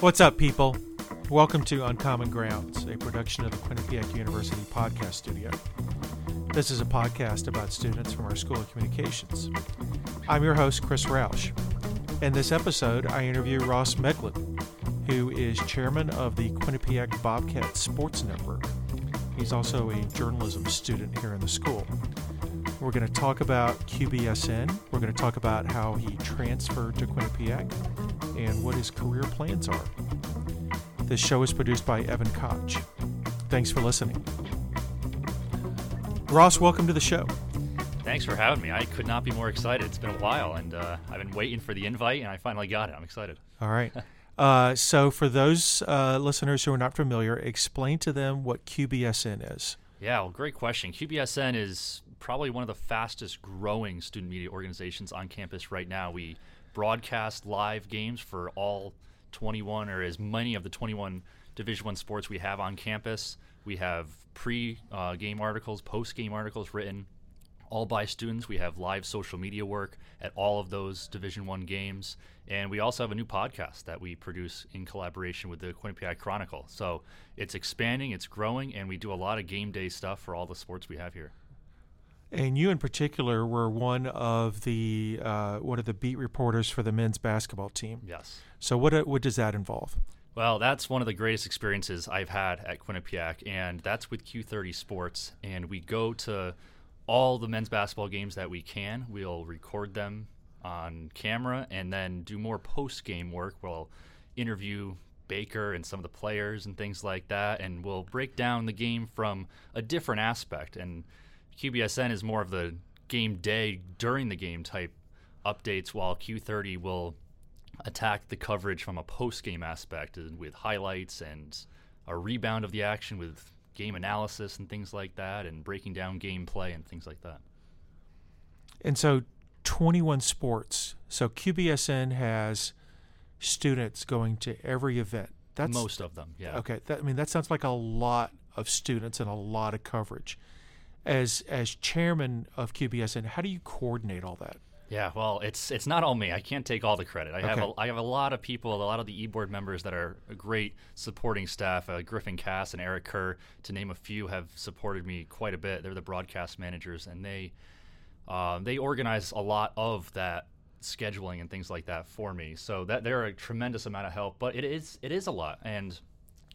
What's up, people? Welcome to Uncommon Grounds, a production of the Quinnipiac University Podcast Studio. This is a podcast about students from our School of Communications. I'm your host, Chris Roush. In this episode, I interview Ross Meglin, who is chairman of the Quinnipiac Bobcat Sports Network. He's also a journalism student here in the school. We're going to talk about QBSN. We're going to talk about how he transferred to Quinnipiac and what his career plans are. This show is produced by Evan Koch. Thanks for listening. Ross, welcome to the show. Thanks for having me. I could not be more excited. It's been a while, and uh, I've been waiting for the invite, and I finally got it. I'm excited. All right. Uh, so, for those uh, listeners who are not familiar, explain to them what QBSN is. Yeah, well, great question. QBSN is probably one of the fastest growing student media organizations on campus right now. We broadcast live games for all 21 or as many of the 21 Division One sports we have on campus. We have pre-game uh, articles, post-game articles written all by students. We have live social media work at all of those Division One games, and we also have a new podcast that we produce in collaboration with the Quinnipiac Chronicle. So it's expanding, it's growing, and we do a lot of game day stuff for all the sports we have here. And you, in particular, were one of the uh, one of the beat reporters for the men's basketball team. Yes. So what uh, what does that involve? Well, that's one of the greatest experiences I've had at Quinnipiac, and that's with Q30 Sports. And we go to all the men's basketball games that we can. We'll record them on camera and then do more post game work. We'll interview Baker and some of the players and things like that, and we'll break down the game from a different aspect. And QBSN is more of the game day during the game type updates, while Q30 will attack the coverage from a post game aspect with highlights and a rebound of the action with game analysis and things like that, and breaking down gameplay and things like that. And so, 21 sports. So QBSN has students going to every event. That's most of them. Yeah. Okay. That, I mean, that sounds like a lot of students and a lot of coverage. As as chairman of QBSN, how do you coordinate all that? Yeah, well, it's it's not all me. I can't take all the credit. I Okay. have a, I have a lot of people, a lot of the e-board members that are a great supporting staff. Uh, Griffin Cass and Eric Kerr, to name a few, have supported me quite a bit. They're the broadcast managers, and they uh, they organize a lot of that scheduling and things like that for me. So that they're a tremendous amount of help. But it is it is a lot, and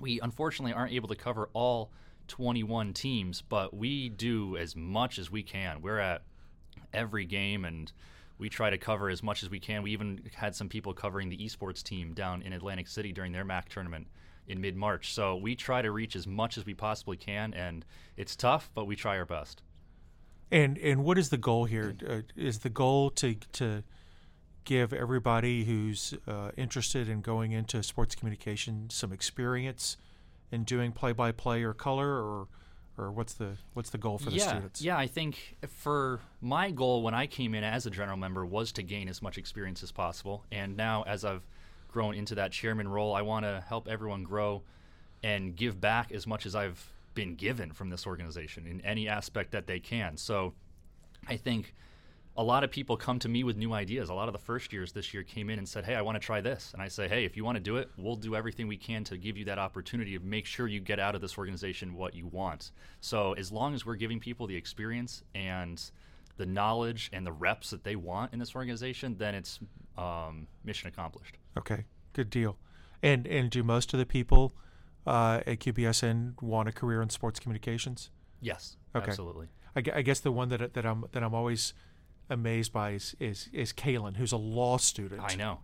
we unfortunately aren't able to cover all 21 teams. But we do as much as we can. We're at every game and we try to cover as much as we can. We even had some people covering the esports team down in Atlantic City during their MAAC tournament in mid March. So we try to reach as much as we possibly can, and it's tough, but we try our best. And and what is the goal here? Uh, is the goal to to give everybody who's uh, interested in going into sports communication some experience in doing play by play or color or or what's the what's the goal for the yeah, students? Yeah, I think for my goal when I came in as a general member was to gain as much experience as possible. And now as I've grown into that chairman role, I want to help everyone grow and give back as much as I've been given from this organization in any aspect that they can. So I think a lot of people come to me with new ideas. A lot of the first years this year came in and said, Hey, I want to try this. And I say, Hey, if you want to do it, we'll do everything we can to give you that opportunity to make sure you get out of this organization what you want. So, as long as we're giving people the experience and the knowledge and the reps that they want in this organization, then it's um, mission accomplished. Okay, good deal. And and do most of the people uh, at QBSN want a career in sports communications? Yes, Okay. absolutely. I, I guess the one that that I'm that I'm always amazed by is is, is Kaylin, who's a law student. I know.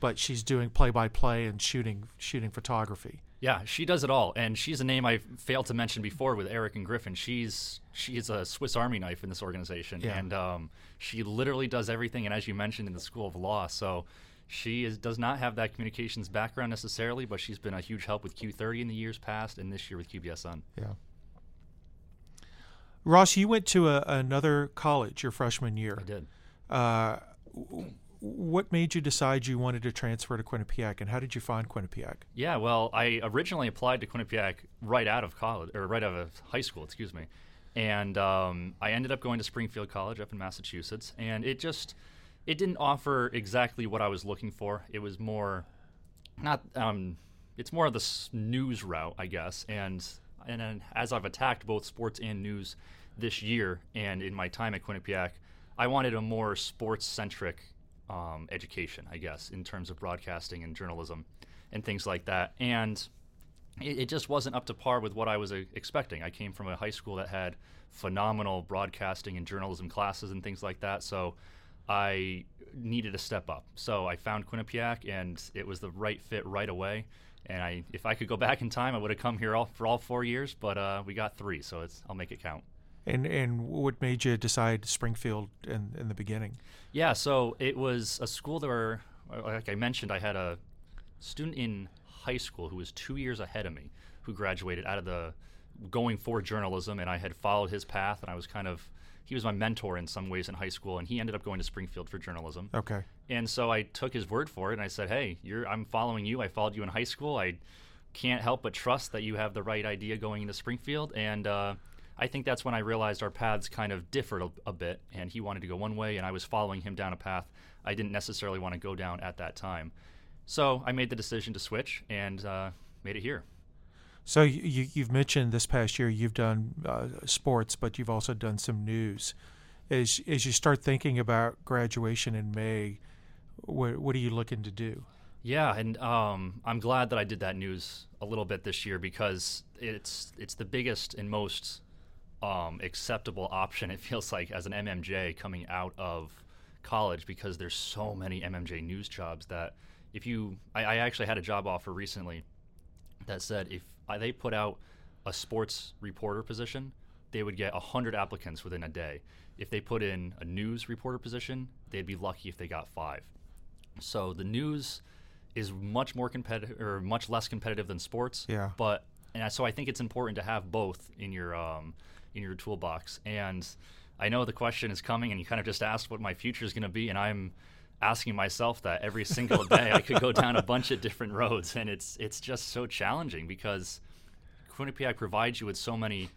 but she's doing play by play and shooting shooting photography. Yeah, she does it all, and she's a name I failed to mention before with Eric and Griffin. She's she's a Swiss Army knife in this organization, Yeah. and um, she literally does everything. And as you mentioned, in the School of Law, so she is, does not have that communications background necessarily, but she's been a huge help with Q30 in the years past, and this year with QBSN. Yeah. Ross, you went to a, another college your freshman year. I did. Uh, w- what made you decide you wanted to transfer to Quinnipiac, and how did you find Quinnipiac? Yeah, well, I originally applied to Quinnipiac right out of college, or right out of high school, excuse me. And um, I ended up going to Springfield College up in Massachusetts, and it just it didn't offer exactly what I was looking for. It was more not um, it's more of the news route, I guess. And and then as I've attacked both sports and news this year, and in my time at Quinnipiac, I wanted a more sports centric um, education, I guess, in terms of broadcasting and journalism and things like that. And it, it just wasn't up to par with what I was uh, expecting. I came from a high school that had phenomenal broadcasting and journalism classes and things like that. So I needed a step up. So I found Quinnipiac, and it was the right fit right away. And I, if I could go back in time, I would have come here all for all four years. But uh, we got three, so it's I'll make it count. And and what made you decide Springfield in in the beginning? Yeah, so it was a school that were, like I mentioned, I had a student in high school who was two years ahead of me, who graduated out of the going for journalism, and I had followed his path, and I was kind of he was my mentor in some ways in high school, and he ended up going to Springfield for journalism. Okay. And so I took his word for it, and I said, "Hey, you're I'm following you. I followed you in high school. I can't help but trust that you have the right idea going into Springfield." And uh, I think that's when I realized our paths kind of differed a, a bit, and he wanted to go one way, and I was following him down a path I didn't necessarily want to go down at that time. So I made the decision to switch and uh, made it here. So you, you've mentioned this past year you've done uh, sports, but you've also done some news. As as you start thinking about graduation in May, what what are you looking to do? Yeah, and um, I'm glad that I did that news a little bit this year because it's it's the biggest and most um, acceptable option. It feels like as an MMJ coming out of college because there's so many MMJ news jobs that if you I, I actually had a job offer recently that said if I, they put out a sports reporter position, they would get 100 applicants within a day. If they put in a news reporter position, they'd be lucky if they got five. So the news is much more competitive or much less competitive than sports. Yeah. But and so I think it's important to have both in your um, in your toolbox. And I know the question is coming, and you kind of just asked what my future is going to be, and I'm asking myself that every single day. I could go down a bunch of different roads, and it's it's just so challenging because Quinnipiac provides you with so many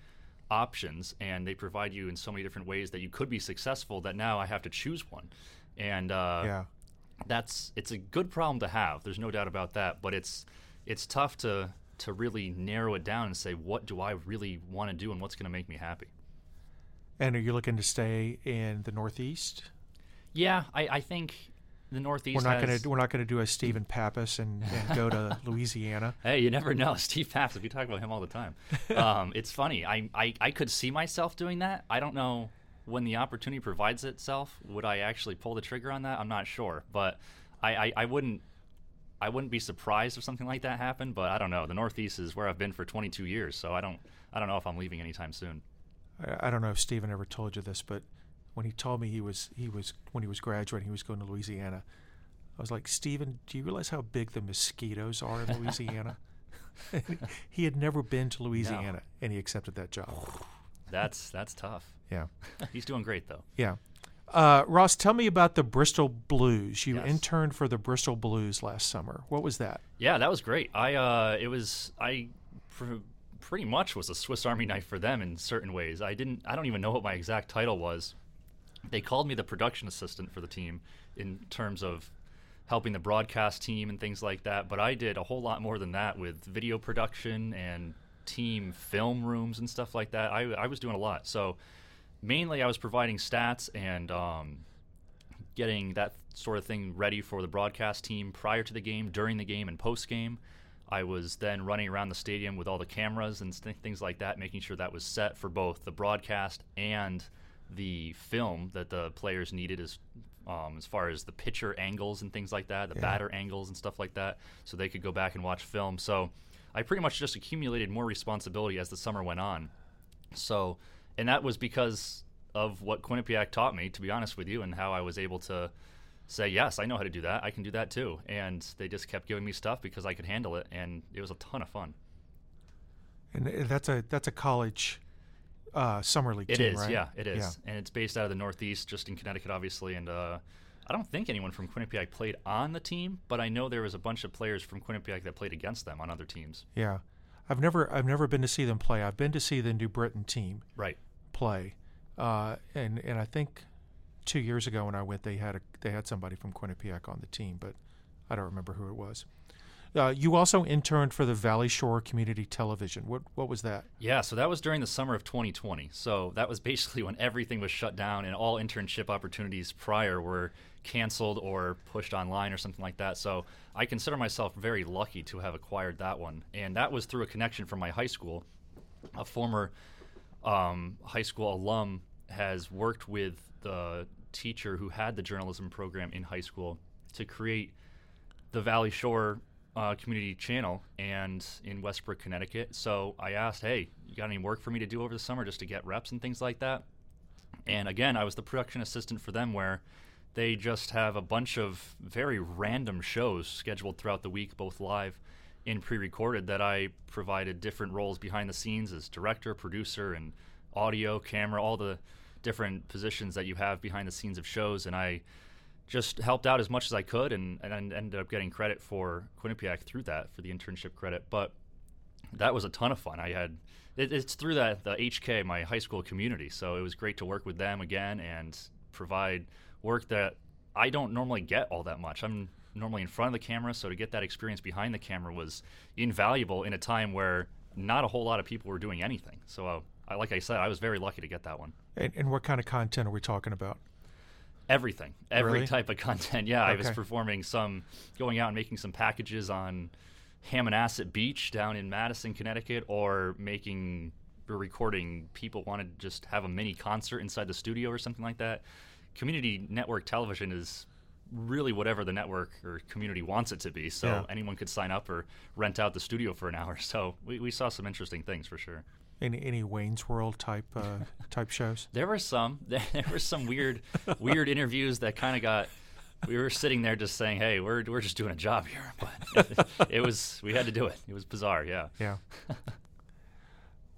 options, and they provide you in so many different ways that you could be successful. That now I have to choose one, and uh, yeah. that's it's a good problem to have. There's no doubt about that. But it's it's tough to to really narrow it down and say what do I really want to do and what's going to make me happy. And are you looking to stay in the Northeast? Yeah, I, I think the Northeast. We're not going to we're not going to do a Stephen Pappas and, and go to Louisiana. Hey, you never know. Steve Pappas, we talk about him all the time. Um, it's funny. I, I I could see myself doing that. I don't know when the opportunity provides itself. Would I actually pull the trigger on that? I'm not sure, but I, I, I wouldn't. I wouldn't be surprised if something like that happened, but I don't know. The Northeast is where I've been for 22 years, so I don't I don't know if I'm leaving anytime soon. I, I don't know if Stephen ever told you this, but when he told me he was he was when he was graduating, he was going to Louisiana. I was like, Stephen, do you realize how big the mosquitoes are in Louisiana? he had never been to Louisiana, and he accepted that job. That's that's tough. Yeah, He's doing great though. yeah. Uh, Ross, tell me about the Bristol Blues. You Yes. interned for the Bristol Blues last summer. What was that? Yeah, that was great. I uh, it was I pr- pretty much was a Swiss Army knife for them in certain ways. I didn't I don't even know what my exact title was. They called me the production assistant for the team in terms of helping the broadcast team and things like that, but I did a whole lot more than that with video production and team film rooms and stuff like that. I, I was doing a lot. So mainly I was providing stats and um, getting that sort of thing ready for the broadcast team prior to the game, during the game, and post game. I was then running around the stadium with all the cameras and st- things like that, making sure that was set for both the broadcast and the film that the players needed as um, as far as the pitcher angles and things like that, the Yeah. batter angles and stuff like that, so they could go back and watch film. So I pretty much just accumulated more responsibility as the summer went on. So, and that was because of what Quinnipiac taught me, to be honest with you, and how I was able to say, yes, I know how to do that. I can do that too. And they just kept giving me stuff because I could handle it, and it was a ton of fun. And uh, that's a that's a college uh, summer league It team, is, right? yeah, it is, Yeah. and it's based out of the Northeast, just in Connecticut, obviously. And uh, I don't think anyone from Quinnipiac played on the team, but I know there was a bunch of players from Quinnipiac that played against them on other teams. Yeah, I've never I've never been to see them play. I've been to see the New Britain team Right. play, uh, and and I think two years ago when I went, they had a they had somebody from Quinnipiac on the team, but I don't remember who it was. Uh, you also interned for the Valley Shore Community Television. What what was that? Yeah, so that was during the summer of 2020. So that was basically when everything was shut down and all internship opportunities prior were canceled or pushed online or something like that. So I consider myself very lucky to have acquired that one. And that was through a connection from my high school. A former um, high school alum has worked with the teacher who had the journalism program in high school to create the Valley Shore uh, community channel and in Westbrook, Connecticut. So I asked, hey, you got any work for me to do over the summer just to get reps and things like that? And again, I was the production assistant for them where they just have a bunch of very random shows scheduled throughout the week, both live and pre recorded, that I provided different roles behind the scenes as director, producer, and audio, camera, all the different positions that you have behind the scenes of shows. And I just helped out as much as I could and, and ended up getting credit for Quinnipiac through that for the internship credit. But that was a ton of fun. I had it, it's through that the HK, my high school community. So it was great to work with them again and provide work that I don't normally get all that much. I'm normally in front of the camera, so to get that experience behind the camera was invaluable in a time where not a whole lot of people were doing anything. So, uh, I, like I said, I was very lucky to get that one. And, and what kind of content are we talking about? Everything, every Really? type of content. Yeah, I was performing some, going out and making some packages on Hammonasset Beach down in Madison, Connecticut, or making or recording. People wanted to just have a mini concert inside the studio or something like that. Community network television is really whatever the network or community wants it to be. So Yeah. anyone could sign up or rent out the studio for an hour. So we, we saw some interesting things for sure. Any any Wayne's World type uh, type shows? There were some. There were some weird, weird interviews that kind of got. We were sitting there just saying, "Hey, we're we're just doing a job here," but it, was we had to do it. It was bizarre, yeah. Yeah.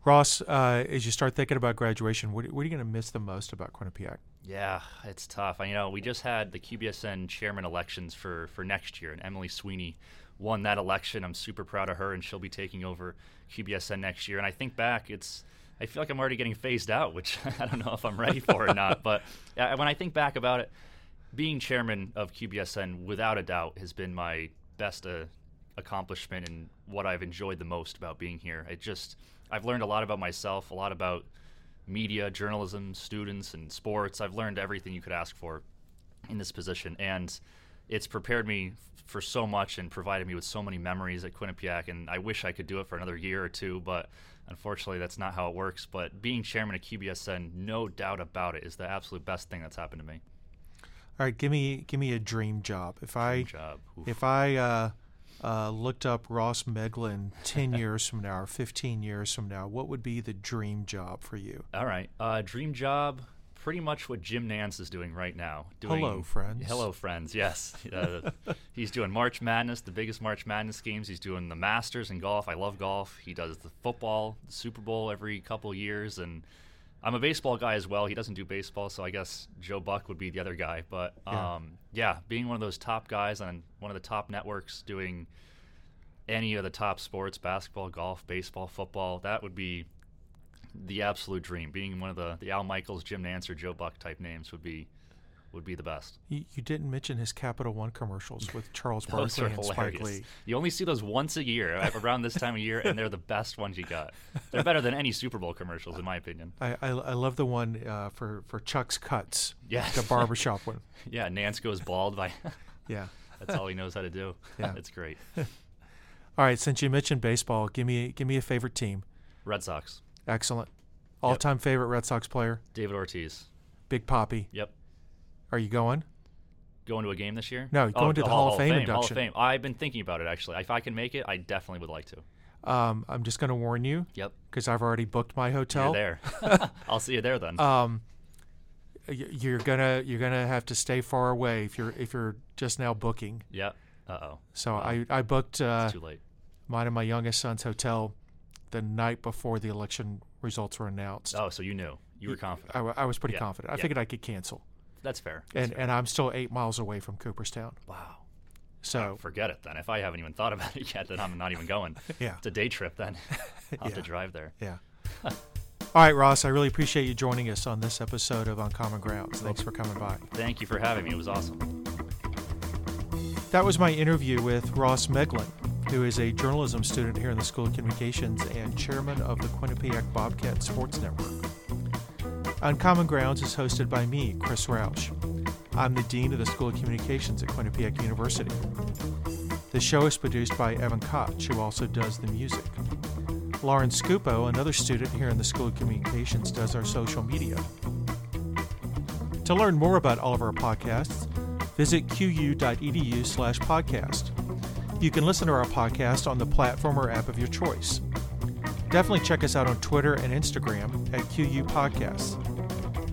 Ross, uh, as you start thinking about graduation, what, what are you going to miss the most about Quinnipiac? Yeah, it's tough. I you know we just had the QBSN chairman elections for for next year, and Emily Sweeney won that election. I'm super proud of her, and she'll be taking over QBSN next year. And I think back, it's I feel like I'm already getting phased out, which I don't know if I'm ready for or not. But uh, when I think back about it, being chairman of QBSN without a doubt has been my best uh, accomplishment and what I've enjoyed the most about being here. It just I've learned a lot about myself, a lot about media, journalism, students, and sports. I've learned everything you could ask for in this position, and it's prepared me for so much and provided me with so many memories at Quinnipiac. And I wish I could do it for another year or two, but unfortunately, that's not how it works. But being chairman of QBSN, no doubt about it, is the absolute best thing that's happened to me. All right, give me give me a dream job. If I Good job. If I uh, uh, looked up Ross Meglin ten years from now or fifteen years from now, what would be the dream job for you? All right. Uh, dream job, pretty much what Jim Nantz is doing right now. Doing, Hello, friends. Hello, friends. Yes. Uh, he's doing March Madness, the biggest March Madness games. He's doing the Masters in golf. I love golf. He does the football, the Super Bowl every couple years. And I'm a baseball guy as well. He doesn't do baseball, so I guess Joe Buck would be the other guy. But Yeah. um, yeah, being one of those top guys on one of the top networks doing any of the top sports basketball, golf, baseball, football that would be the absolute dream. Being one of the, the Al Michaels, Jim Nantz, or Joe Buck type names would be would be the best. You, you didn't mention his Capital One commercials with Charles Barkley and Spike. Lee. You only see those once a year, uh, around this time of year, and they're the best ones you got. They're better than any Super Bowl commercials, in my opinion. I, I, I love the one uh, for, for Chuck's Cuts, Yes. the barbershop one. Yeah, Nantz goes bald by. Yeah. that's all he knows how to do. Yeah. it's great. All right, since you mentioned baseball, give me give me a favorite team. Red Sox. Excellent. All time favorite Red Sox player, David Ortiz. Big Papi. Yep. Are you going? Going to a game this year? No, going to the Hall of Fame Hall induction. of Fame. I've been thinking about it actually. If I can make it, I definitely would like to. Um, I'm just going to warn you Yep. because I've already booked my hotel. You're there. I'll see you there then. Um, you're gonna you're gonna have to stay far away if you're if you're just now booking. yep. Uh oh. So I I booked uh, too late. mine and my youngest son's hotel the night before the election results were announced. Oh, so you knew. You were confident. I was pretty Yeah, confident. I yeah. figured I could cancel, That's fair. That's and fair. and I'm still eight miles away from Cooperstown. wow. So ah, Forget it then. If I haven't even thought about it yet, then I'm not even going. yeah, It's a day trip then. I'll have to drive there. yeah. All right, Ross. I really appreciate you joining us on this episode of Uncommon Grounds. Thanks for coming by. Thank you for having me. It was awesome. That was my interview with Ross Meglin. Who is a journalism student here in the School of Communications and chairman of the Quinnipiac Bobcat Sports Network. Uncommon Grounds is hosted by me, Chris Roush. I'm the Dean of the School of Communications at Quinnipiac University. The show is produced by Evan Koch, who also does the music. Lauren Scupo, another student here in the School of Communications, does our social media. To learn more about all of our podcasts, visit qu.edu slash podcast. You can listen to our podcast on the platform or app of your choice. Definitely check us out on Twitter and Instagram at QU Podcasts.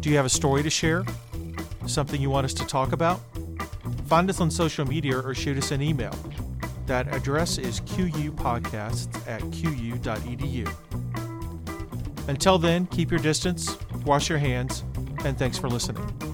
Do you have a story to share? Something you want us to talk about? Find us on social media or shoot us an email. That address is qupodcasts at qu.edu. Until then, keep your distance, wash your hands, and thanks for listening.